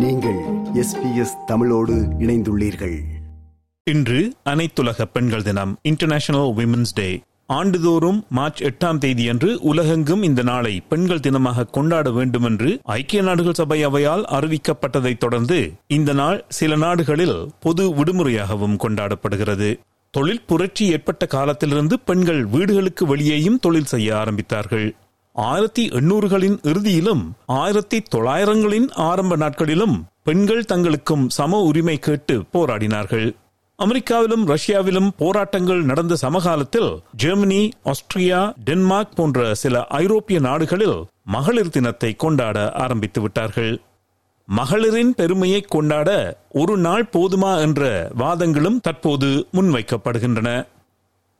நீங்கள் எஸ்பிஎஸ் தமிழோடு இணைந்துள்ளீர்கள். இன்று அனைத்துலக பெண்கள் தினம் இன்டர்நேஷனல் விமன்ஸ் டே ஆண்டுதோறும் மார்ச் எட்டாம் தேதியன்று உலகெங்கும் இந்த நாளை பெண்கள் தினமாக கொண்டாட வேண்டும் என்று ஐக்கிய நாடுகள் சபை அவையால் அறிவிக்கப்பட்டதைத் தொடர்ந்து இந்த நாள் சில நாடுகளில் பொது விடுமுறையாகவும் கொண்டாடப்படுகிறது. தொழில் புரட்சி ஏற்பட்ட காலத்திலிருந்து பெண்கள் வீடுகளுக்கு வெளியேயும் தொழில் செய்ய ஆரம்பித்தார்கள். ஆயிரத்தி எண்ணூறுகளின் இறுதியிலும் ஆயிரத்தி தொள்ளாயிரங்களின் ஆரம்ப நாட்களிலும் பெண்கள் தங்களுக்கும் சம உரிமை கேட்டு போராடினார்கள். அமெரிக்காவிலும் ரஷ்யாவிலும் போராட்டங்கள் நடந்த சமகாலத்தில் ஜெர்மனி ஆஸ்திரியா டென்மார்க் போன்ற சில ஐரோப்பிய நாடுகளில் மகளிர் தினத்தை கொண்டாட ஆரம்பித்து விட்டார்கள். மகளிரின் பெருமையை கொண்டாட ஒரு நாள் போதுமா என்ற வாதங்களும் தற்போது முன்வைக்கப்படுகின்றன.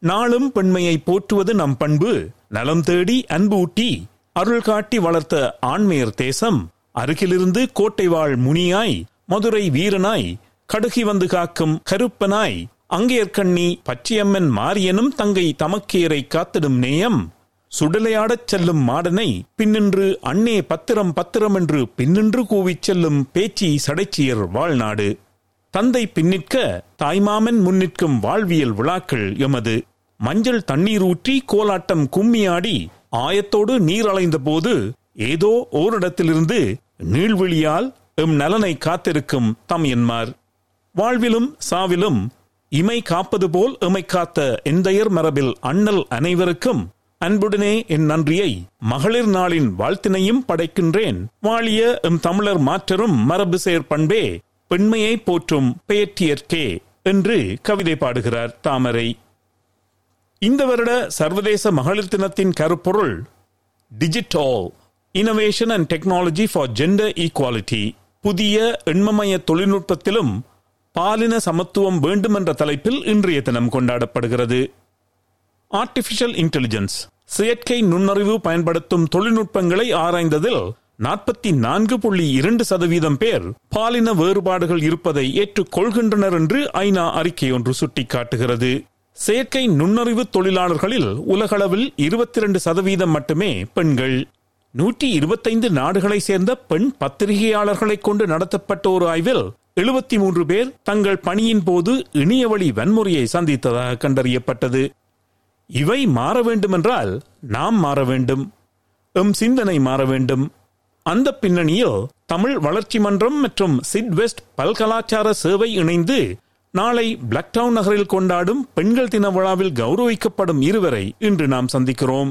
நாளும் பெண்மையை போற்றுவது நம் பண்பு. நலம் தேடி அன்பு ஊட்டி அருள் காட்டி வளர்த்த ஆண்மையர் தேசம். அருகிலிருந்து கோட்டை வாழ் முனியாய் மதுரை வீரனாய் கடுகி வந்து காக்கும் கருப்பனாய் அங்கேற்கண்ணி பச்சையம்மன் மாரியனும் தங்கை தமக்கேரை காத்திடும் நேயம். சுடலையாடச் செல்லும் மாடனை பின்னின்று அன்னே பத்திரம் பத்திரம் என்று பின்னின்று கூவிச் செல்லும் பேச்சி சடைச்சியர் வாழ்நாடு. தந்தை பின்னிற்க தாய்மாமன் முன்னிற்கும் வாழ்வியல் விழாக்கள் எமது. மஞ்சள் தண்ணீர் ஊற்றி கோலாட்டம் கும்மியாடி ஆயத்தோடு நீர் அலைந்த போது ஏதோ ஓரிடத்திலிருந்து நீள்வெளியால் எம் நலனை காத்திருக்கும் தம் என்மார். வாழ்விலும் சாவிலும் இமை காப்பது போல் எமை காத்த எந்தையர் மரபில் அண்ணல் அனைவருக்கும் அன்புடனே என் நன்றியை மகளிர் நாளின் வாழ்த்தினையும் படைக்கின்றேன். வாழிய எம் தமிழர் மாற்றரும் மரபு செயற்பண்பே பெண்மையை போற்றும் பெயர்த்தியற்கே என்று கவிதை பாடுகிறார் தாமரை. இந்த வருட சர்வதேச மகளிர் தினத்தின் கருப்பொருள் digital innovation and technology for gender equality புதிய எண்மமய தொழில்நுட்பத்திலும் பாலின சமத்துவம் வேண்டும் என்ற தலைப்பில் இன்றைய தினம் கொண்டாடப்படுகிறது. ஆர்டிபிஷியல் இன்டெலிஜென்ஸ் செயற்கை நுண்ணறிவு பயன்படுத்தும் தொழில்நுட்பங்களை ஆராய்ந்ததில் நாற்பத்தி நான்கு புள்ளி இரண்டு சதவீதம் பேர் பாலின வேறுபாடுகள் இருப்பதை ஏற்றுக்கொள்கின்றனர் என்று ஐநா அறிக்கை ஒன்று சுட்டிக்காட்டுகிறது. செயற்கை நுண்ணறிவு தொழிலாளர்களில் உலகளவில் இருபத்தி இரண்டு சதவீதம் மட்டுமே பெண்கள். நூற்றி இருபத்தைந்து நாடுகளை சேர்ந்த பெண் பத்திரிகையாளர்களை கொண்டு நடத்தப்பட்ட ஒரு ஆய்வில் எழுபத்தி மூன்று பேர் தங்கள் பணியின் போது இணையவழி வன்முறையை சந்தித்ததாக கண்டறியப்பட்டது. இவை மாற வேண்டுமென்றால் நாம் மாற வேண்டும். எம் சிந்தனை மாற வேண்டும். அந்த பின்னணியில் தமிழ் வளர்ச்சி மன்றம் மற்றும் சிட் வெஸ்ட் பல்கலாச்சார சேவை இணைந்து நாளை பிளாக்டவுன் நகரில் கொண்டாடும் பெண்கள் தின விழாவில் கௌரவிக்கப்படும் இருவரை இன்று நாம் சந்திக்கிறோம்.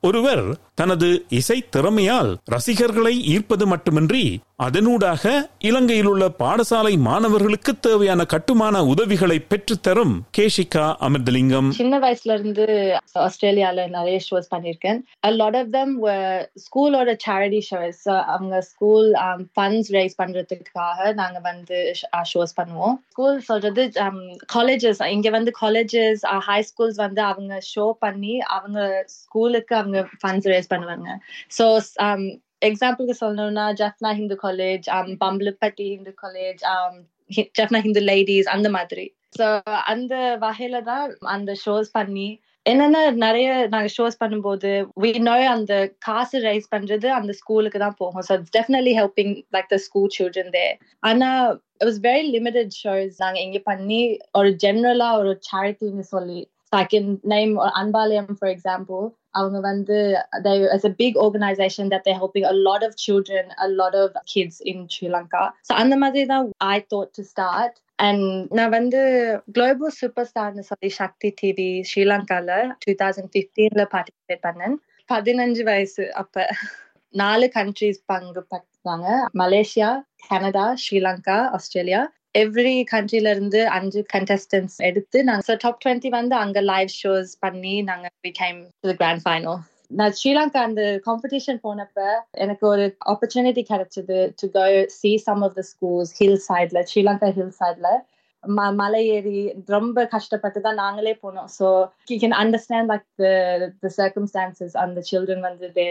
ஒருவர் தனது இசை திறமையால் ரசிகர்களை ஈர்ப்பது மட்டுமின்றி அதனூடாக இலங்கையில் உள்ள பாடசாலை மாணவர்களுக்கு தேவையான கட்டுமான உதவிகளை பெற்றுத்தரும் கேஷிகா அமிர்தலிங்கம். சின்ன வயசுல இருந்து ஆஸ்திரேலியால நிறைய ஷோஸ் பண்ணிருக்கேன் லாட் ஆஃப் தம் ஸ்கூலோட சேரிட்டி ஷோஸ் அவங்க ஸ்கூல் ஃபண்ட்ஸ் ரைஸ் பண்றதுக்காக நாங்க வந்து ஷோஸ் பண்ணுவோம். ஸ்கூல் சொல்றது um, காலேஜஸ் இங்க வந்து காலேஜஸ் ஹை ஸ்கூல்ஸ் வந்து அவங்க ஷோ பண்ணி அவங்க ஸ்கூலுக்கு அவங்க ஃபண்ட்ஸ் ரைஸ் பண்ணுவாங்க. ஸோ um, எக்ஸாம்பிளுக்கு சொல்லணும்னா Jaffna Hindu college Bambalapitiya Hindu college Jaffna Hindu ladies அந்த மாதிரி. ஸோ அந்த வகையில தான் அந்த ஷோஸ் பண்ணி என்னன்னா நிறைய நாங்க ஷோஸ் பண்ணும்போது வி அந்த காசு ரைஸ் பண்றது அந்த ஸ்கூலுக்கு தான் போகும். So definitely helping like the school children they ஆனா it was very limited shows நாங்க இங்க பண்ணி ஒரு ஜென்ரலா ஒரு சேரிட்டின்னு சொல்லி I can Anbalayam for example. அவங்க வந்து they as a big organization that they're helping a lot of children, a lot of kids in Sri Lanka. So அந்த மாதிரி தான் I thought to start. And நான் வந்து குளோபல் சூப்பர் ஸ்டார்னு சொல்லி சக்தி TV ஸ்ரீலங்கால டூ தௌசண்ட் பிப்டீன்ல பார்ட்டிசிபேட் பண்ணேன் பதினஞ்சு வயசு அப்ப நாலு கண்ட்ரிஸ் பங்கு பட்டாங்க Malaysia Canada Sri Lanka Australia every கண்ட்ரில இருந்து அஞ்சு கண்டஸ்டன்ஸ் எடுத்து நாங்க டாப் டுவெண்ட்டி வந்து அங்க லைவ் ஷோஸ் பண்ணி நாங்க விகேம் கிராண்ட் ஃபைனல் நான் ஸ்ரீலங்கா அந்த காம்படிஷன் போனப்ப எனக்கு ஒரு ஆப்பர்ச்சுனிட்டி கிடைச்சது to go see some of the schools hill சைட்ல ஸ்ரீலங்கா ஹில் சைட்ல மலை ஏறி ரொம்ப கஷ்டப்பட்டு தான் நாங்களே போனோம். So you can understand like the the circumstances அந்த சில்ட்ரன் வந்து they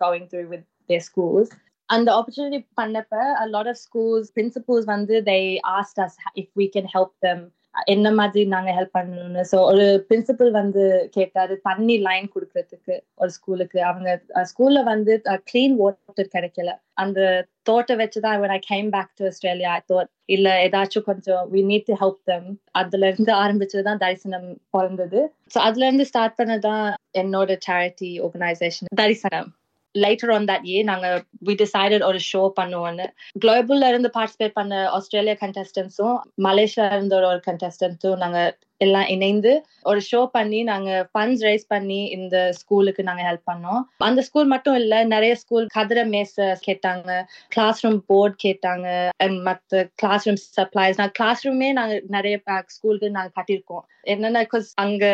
going through with their schools அந்த ஆப்பர்ச்சுனிட்டி பண்ணப்ப லாட் ஆஃப் ஸ்கூல்ஸ் பிரின்சிபல்ஸ் வந்து they asked us if we can help them என்ன மாதிரி நாங்க ஹெல்ப் பண்ணணும்னு. ஸோ ஒரு பிரின்சிபல் வந்து கேட்டாரு தண்ணி லைன் கொடுக்கறதுக்கு ஒரு ஸ்கூலுக்கு அவங்க ஸ்கூல்ல வந்து கிளீன் வாட்டர் கிடைக்கல. அந்த தோட்டம் வச்சுதான் when I came back to Australia I thought இல்ல ஏதாச்சும் கொஞ்சம் we need to help them. அதுல இருந்து ஆரம்பிச்சதுதான் தரிசனம் பிறந்தது. ஸோ அதுல இருந்து ஸ்டார்ட் பண்ணதான் என்னோட charity organisation Dharisanam. Later on that uh நாங்க வி டிசைடட் ஒரு ஷோ பண்ணுவோம்னு. குளோபல்ல இருந்து பார்ட்டிசிபேட் பண்ண ஆஸ்திரேலியா கண்டஸ்டன்ஸும் மலேசியா இருந்து ஒரு கண்டஸ்டன்ஸும் நாங்க எல்லாம் இணைந்து ஒரு ஷோ பண்ணி நாங்க ஃபண்ட்ஸ் ரைஸ் பண்ணி இந்த ஸ்கூலுக்கு நாங்க ஹெல்ப் பண்ணோம். அந்த ஸ்கூல் மட்டும் இல்ல நிறைய ஸ்கூல் கதிர மேச கேட்டாங்க கிளாஸ் ரூம் போர்ட் கேட்டாங்க அண்ட் மத்த கிளாஸ் ரூம் சப்ளைஸ் நாங்க கிளாஸ் ரூமே நாங்க நிறைய ஸ்கூலுக்கு நாங்க கட்டியிருக்கோம். என்னன்னா அங்க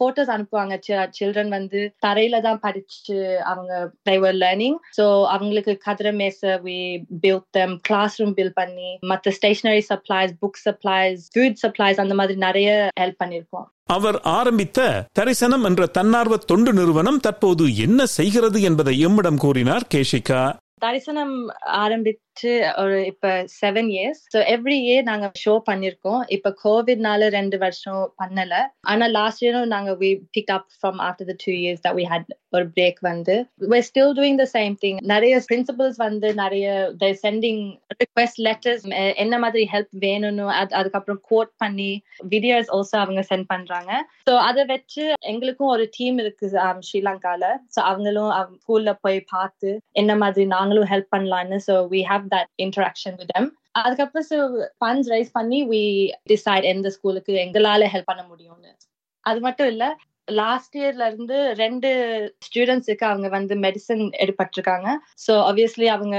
போட்டோஸ் அனுப்புவாங்க. சில்ட்ரன் வந்து தரையில தான் படிச்சு அவங்க தைவர் லேர்னிங் சோ அவங்களுக்கு கதிர மேச we build them class room build பண்ணி மத்த stationery supplies book supplies food supplies அந்த மாதிரி நிறைய ஹெல்ப் பண்ணிருக்கோம். அவர் ஆரம்பித்த தரிசனம் என்ற தன்னார்வ தொண்டு நிறுவனம் தற்போது என்ன செய்கிறது என்பதை எம்மிடம் கூறினார் கேஷிகா. தரிசனம் ஆரம்பிச்சு ஒரு இப்ப seven years so every year நாங்க ஷோ பண்ணிருக்கோம். இப்ப கோவிட்னால ரெண்டு வருஷம் பண்ணல. ஆனா லாஸ்ட் இயரும் நாங்க we pick up from after the two years that we had ஒரு பிரேக் வந்து. We still doing the same thing நிறைய பிரின்சிபல்ஸ் வந்து நிறைய த சென்டிங் ரிக்வெஸ்ட் லெட்டர்ஸ் என்ன மாதிரி ஹெல்ப் வேணும்னு அது அதுக்கப்புறம் கோட் பண்ணி வீடியோஸ் ஆல்சோ அவங்க சென்ட் பண்றாங்க. ஸோ அதை வச்சு எங்களுக்கும் ஒரு டீம் இருக்கு um, ஸ்ரீலங்கால. ஸோ அவங்களும் ஸ்கூல்ல போய் பார்த்து என்ன மாதிரி நாங்களும் ஹெல்ப் பண்ணலாம்னு so we have that interaction with them. அதுக்கப்புறம் ஸோ ஃபண்ட்ஸ் ரைஸ் பண்ணி வி டிசைட் எந்த ஸ்கூலுக்கு எங்களால ஹெல்ப் பண்ண முடியும்னு. அது மட்டும் இல்ல லாஸ்ட் இயர்ல இருந்து ரெண்டு ஸ்டூடெண்ட்ஸுக்கு அவங்க வந்து மெடிசன் எடுப்பட்டிருக்காங்க. ஸோ ஆப்வியஸ்லி அவங்க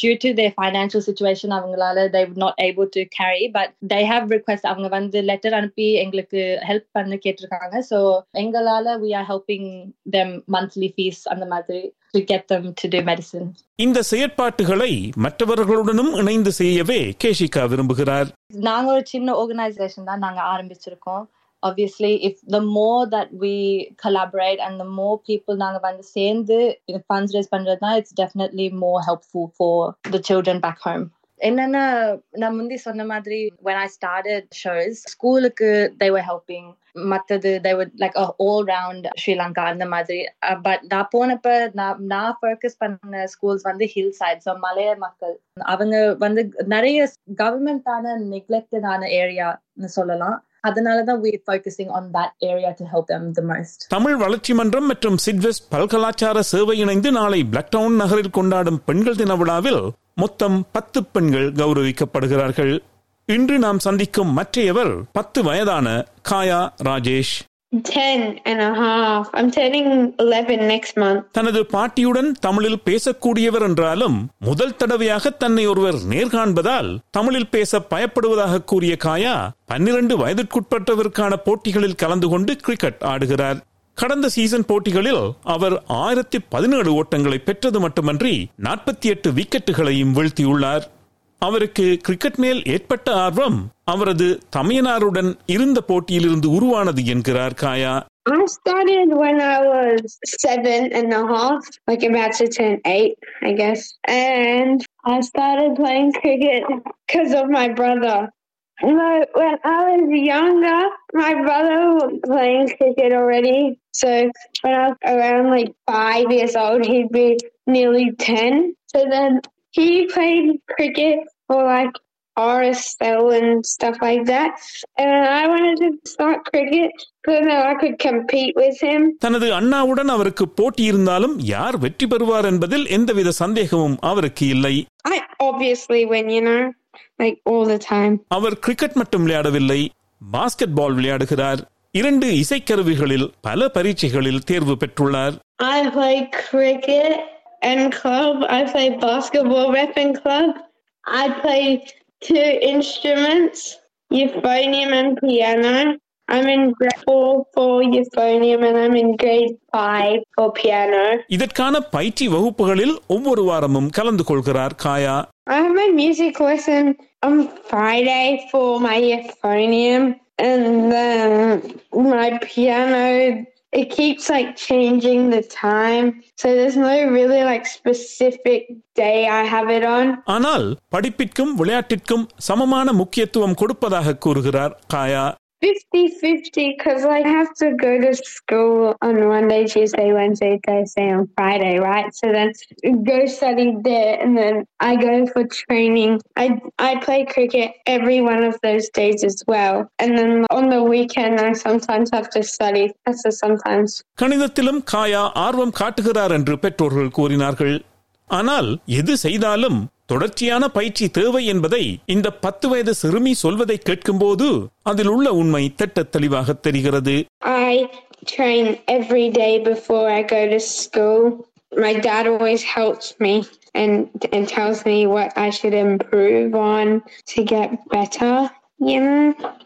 due to their financial situation அவங்களால they not able to carry but they have request அவங்க வந்து லெட்டர் அனுப்பி எங்களுக்கு ஹெல்ப் பண்ண கேட்டிருக்காங்க. ஸோ எங்களால we are helping them monthly fees அந்த மாதிரி to get them to do medicine இந்த செயற்பாட்டுகளை மற்றவர்களுடனும் இணைந்து செய்யவே கேஷிகா விரும்புகிறார். நாங்க ஒரு சின்ன ஆர்கனைசேஷன் தான் நாங்க ஆரம்பிச்சிருக்கோம். obviously if the more that we collaborate and the more people நாங்க வந்து சேர்ந்து funds raise பண்றதுனா it's definitely more helpful for the children back home என்னன்னா நான் முந்தி சொன்ன மாதிரி when I started shows ஸ்கூலுக்கு they were helping மத்தது they were like a all round Sri Lanka அந்த மாதிரி பட் நான் போனப்ப நான் நான் ஃபோக்கஸ் பண்ண ஸ்கூல்ஸ் வந்து ஹில் சைட் ஸோ மலைய மக்கள் அவங்க வந்து நிறைய கவர்மெண்டான நெக்லெக்டடான ஏரியான்னு சொல்லலாம் அதனாலதான் we focusing on that area to help them the most. Tamil வளர்ச்சி மன்றம் மற்றும் சிட்வெஸ்ட் பல்கலாச்சார சேவை இணைந்து நாளை பிளாக்டவுன் நகரில் கொண்டாடும் பெண்கள் தின விழாவில் மொத்தம் பத்து பெண்கள் கௌரவிக்கப்படுகிறார்கள். இன்று நாம் சந்திக்கும் மற்றையவர் பத்து வயதான காயா Rajesh. 10 and a half. I'm turning 11 next month. தனது பாட்டியுடன் தமிழில் பேசக்கூடியவர் என்றாலும் முதல் தடவையாக தன்னை ஒருவர் நேர்காண்பதால் தமிழில் பேச பயப்படுவதாக கூறிய காயா பன்னிரண்டு வயதிற்குட்பட்டவருக்கான போட்டிகளில் கலந்து கொண்டு கிரிக்கெட் ஆடுகிறார் கடந்த சீசன் போட்டிகளில் அவர் ஆயிரத்தி பதினேழு ஓட்டங்களை பெற்றது மட்டுமன்றி நாற்பத்தி எட்டு விக்கெட்டுகளையும் வீழ்த்தியுள்ளார் அவருக்கு கிரிக்கெட் மேல் ஏற்பட்ட ஆர்வம் அவரது தமையனாருடன் இருந்த போட்டியிலிருந்து உருவானது என்கிறார் காயா I started when I was seven and a half, like about to turn eight, I guess. And I started playing cricket because of my brother. No, when I was younger, my brother was playing cricket already. So when I was around like five years old, he'd be nearly 10. So then he played cricket for like RSL and stuff like that. And I wanted to start cricket so that I could compete with him. தனது அண்ணாவுடன் அவருக்கு போட்டி இருந்தாலும் யார் வெற்றி பெறுவார் என்பதில் எந்தவித சந்தேகமும் அவருக்கு இல்லை I obviously win, you know, like all the time. அவர் கிரிக்கெட் மட்டும் விளையாடவில்லை பாஸ்கெட் பால் விளையாடுகிறார் இரண்டு இசைக்கருவிகளில் பல பரீட்சைகளில் தேர்வு பெற்றுள்ளார் I play cricket and club. I play basketball rep and club. I play two instruments, euphonium and piano. I'm in grade four for euphonium and I'm in grade five for piano. இதற்கான பயிற்சி வகுப்புகளில் ஒவ்வொரு வாரமும் கலந்து கொள்கிறார் காயா I have my music lesson on Friday for my euphonium and then my piano it keeps like changing the time. So there's no really like specific day I have it on. ஆனால் படிப்பிற்கும் விளையாட்டிற்கும் சமமான முக்கியத்துவம் கொடுப்பதாக கூறுகிறார் காயா 50 50 because I have to go to school on Monday, Tuesday, Wednesday, Thursday, and Friday, right? So then go study there and then I go for training. I, I play cricket every one of those days as well. And then on the weekend, I sometimes have to study. That's a sometimes. கணிதத்திலும் காயா ஆர்வம் காட்டுகிறார் என்று பெற்றோர்கள் கூறினார்கள் ஆனால் எது செய்தாலும் தொடர்ச்சியான பயிற்சி தேவை என்பதை இந்த பத்து வயது சிறுமி சொல்வதை கேட்கும்போது அதில் உள்ள உண்மை திட்டத் தெளிவாக தெரிகிறது I train every day before I go to school. My dad always helps me and and tells me what I should improve on to get better.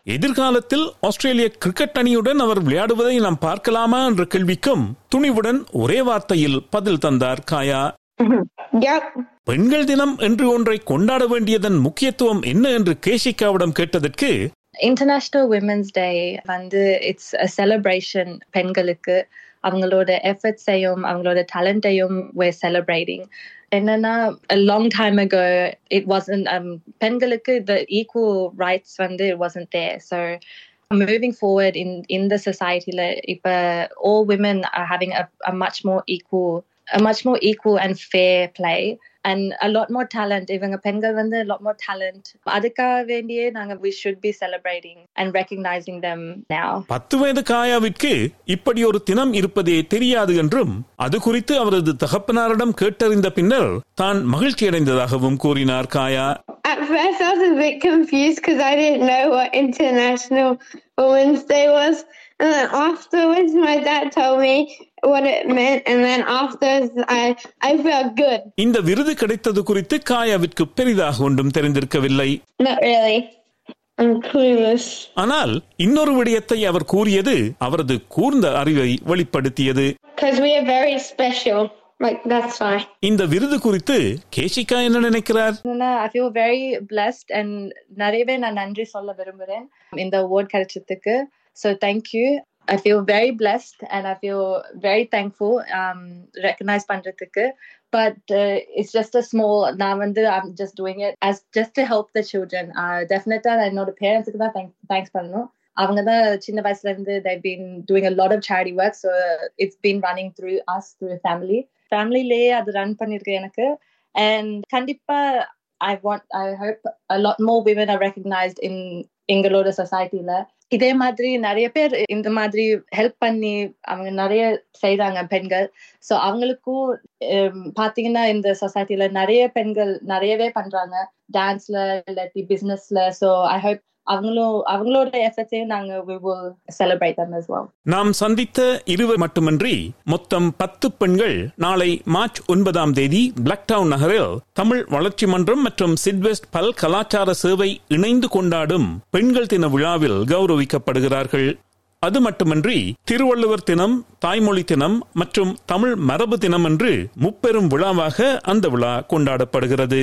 எதிர்காலத்தில் ஆஸ்திரேலிய கிரிக்கெட் அணியுடன் அவர் விளையாடுவதை நாம் பார்க்கலாமா என்ற கேள்விக்கும் துணிவுடன் ஒரே வார்த்தையில் பதில் தந்தார் காயா. பெண்கள் தினம் என்று ஒன்றை கொண்டாட வேண்டியதன் முக்கியத்துவம் என்ன என்று கேஷிகாவிடம் கேட்டதற்கு இன்டர்நேஷனல் விமென்ஸ் டே வந்து இட்ஸ் அ செலிப்ரேஷன் பெண்களுக்கு. அவங்களோட எஃபர்ட்ஸையும் அவங்களோட டேலண்ட்டையும் we're celebrating. என்னன்னா long time ago it wasn't um, பெண்களுக்கு the equal rights வந்து it wasn't there. So moving forward in in the society இப்ப all women are having a, a much more equal a much more equal and fair play and a lot more talent இவங்க பெண்கள் வந்து a lot more talent அதுக்காக வேண்டியே நாங்க we should be celebrating and recognizing them now பத்து வயது காயாவிற்கு இப்படி ஒரு தினம் இருப்பதே தெரியாது என்றும் அது குறித்து அவரது தகப்பனாரிடம் கேட்டறிந்த பின்னர் தான் மகிழ்ச்சி அடைந்ததாகவும் கூறினார் காயா At first, I was a bit confused because I didn't know what International Women's Day was. And then afterwards, my dad told me what it meant. And then afterwards, I, I felt good. இந்த விருது கிடைத்தது குறித்து காயாவிற்கு பெரிதாக ஒன்றும் தெரிந்திருக்கவில்லை Not really. I'm clueless. ஆனால் இன்னொரு விடயத்தை அவர் கூறியது அவரது கூர்ந்த அறிவை வெளிப்படுத்தியது Because we are very special. Like, that's why. இந்த விருது குறித்து கேஷிகா என்ன நினைக்கிறார் என்னன்னா, I feel very blessed and நிறையவே நான் நன்றி சொல்ல விரும்புறேன் இந்த award கிடைச்சதுக்கு so thank you I feel very blessed and I feel very thankful um, recognize பண்றதுக்கு but uh, it's just a small நான் வந்து I'm just doing it as just to help the children uh, definitely என்னோட பேரண்ட்ஸுக்கு தான் thank- thanks பண்ணணும் அவங்க தான் சின்ன வயசுல இருந்து they've been doing a lot of charity work so it's been running through us through a family ஃபேமிலிலேயே அது ரன் பண்ணிருக்கு எனக்கு and கண்டிப்பா I want I hope a lot more women are recognized in எங்களோட சொசைட்டில இதே மாதிரி நிறைய பேர் இந்த மாதிரி ஹெல்ப் பண்ணி அவங்க நிறைய செய்யறாங்க பெண்கள். சோ அவங்களுக்கும் பாத்தீங்கன்னா இந்த சொசைட்டில நிறைய பெண்கள் நிறையவே பண்றாங்க. டான்ஸ்ல இல்லாட்டி பிசினஸ்ல சோ ஐ ஹோப் அவங்களும் அவங்களோட எஃபர்ட்ஸையும் நாங்க செலிப்ரேட் will நாம் சந்தித்த இருவர் மட்டுமின்றி மொத்தம் பத்து பெண்கள் நாளை மார்ச் ஒன்பதாம் தேதி பிளாக்டவுன் நகரில் தமிழ் வளர்ச்சி மன்றம் மற்றும் சிட்வெஸ்ட் பல் கலாச்சார சேவை இணைந்து கொண்டாடும் பெண்கள் தின விழாவில் கௌரவிக்கப்படுகிறார்கள். அது மட்டுமன்றி திருவள்ளுவர் தினம் தாய்மொழி தினம் மற்றும் தமிழ் மரபு தினம் என்று முப்பெரும் விழாவாக அந்த விழா கொண்டாடப்படுகிறது.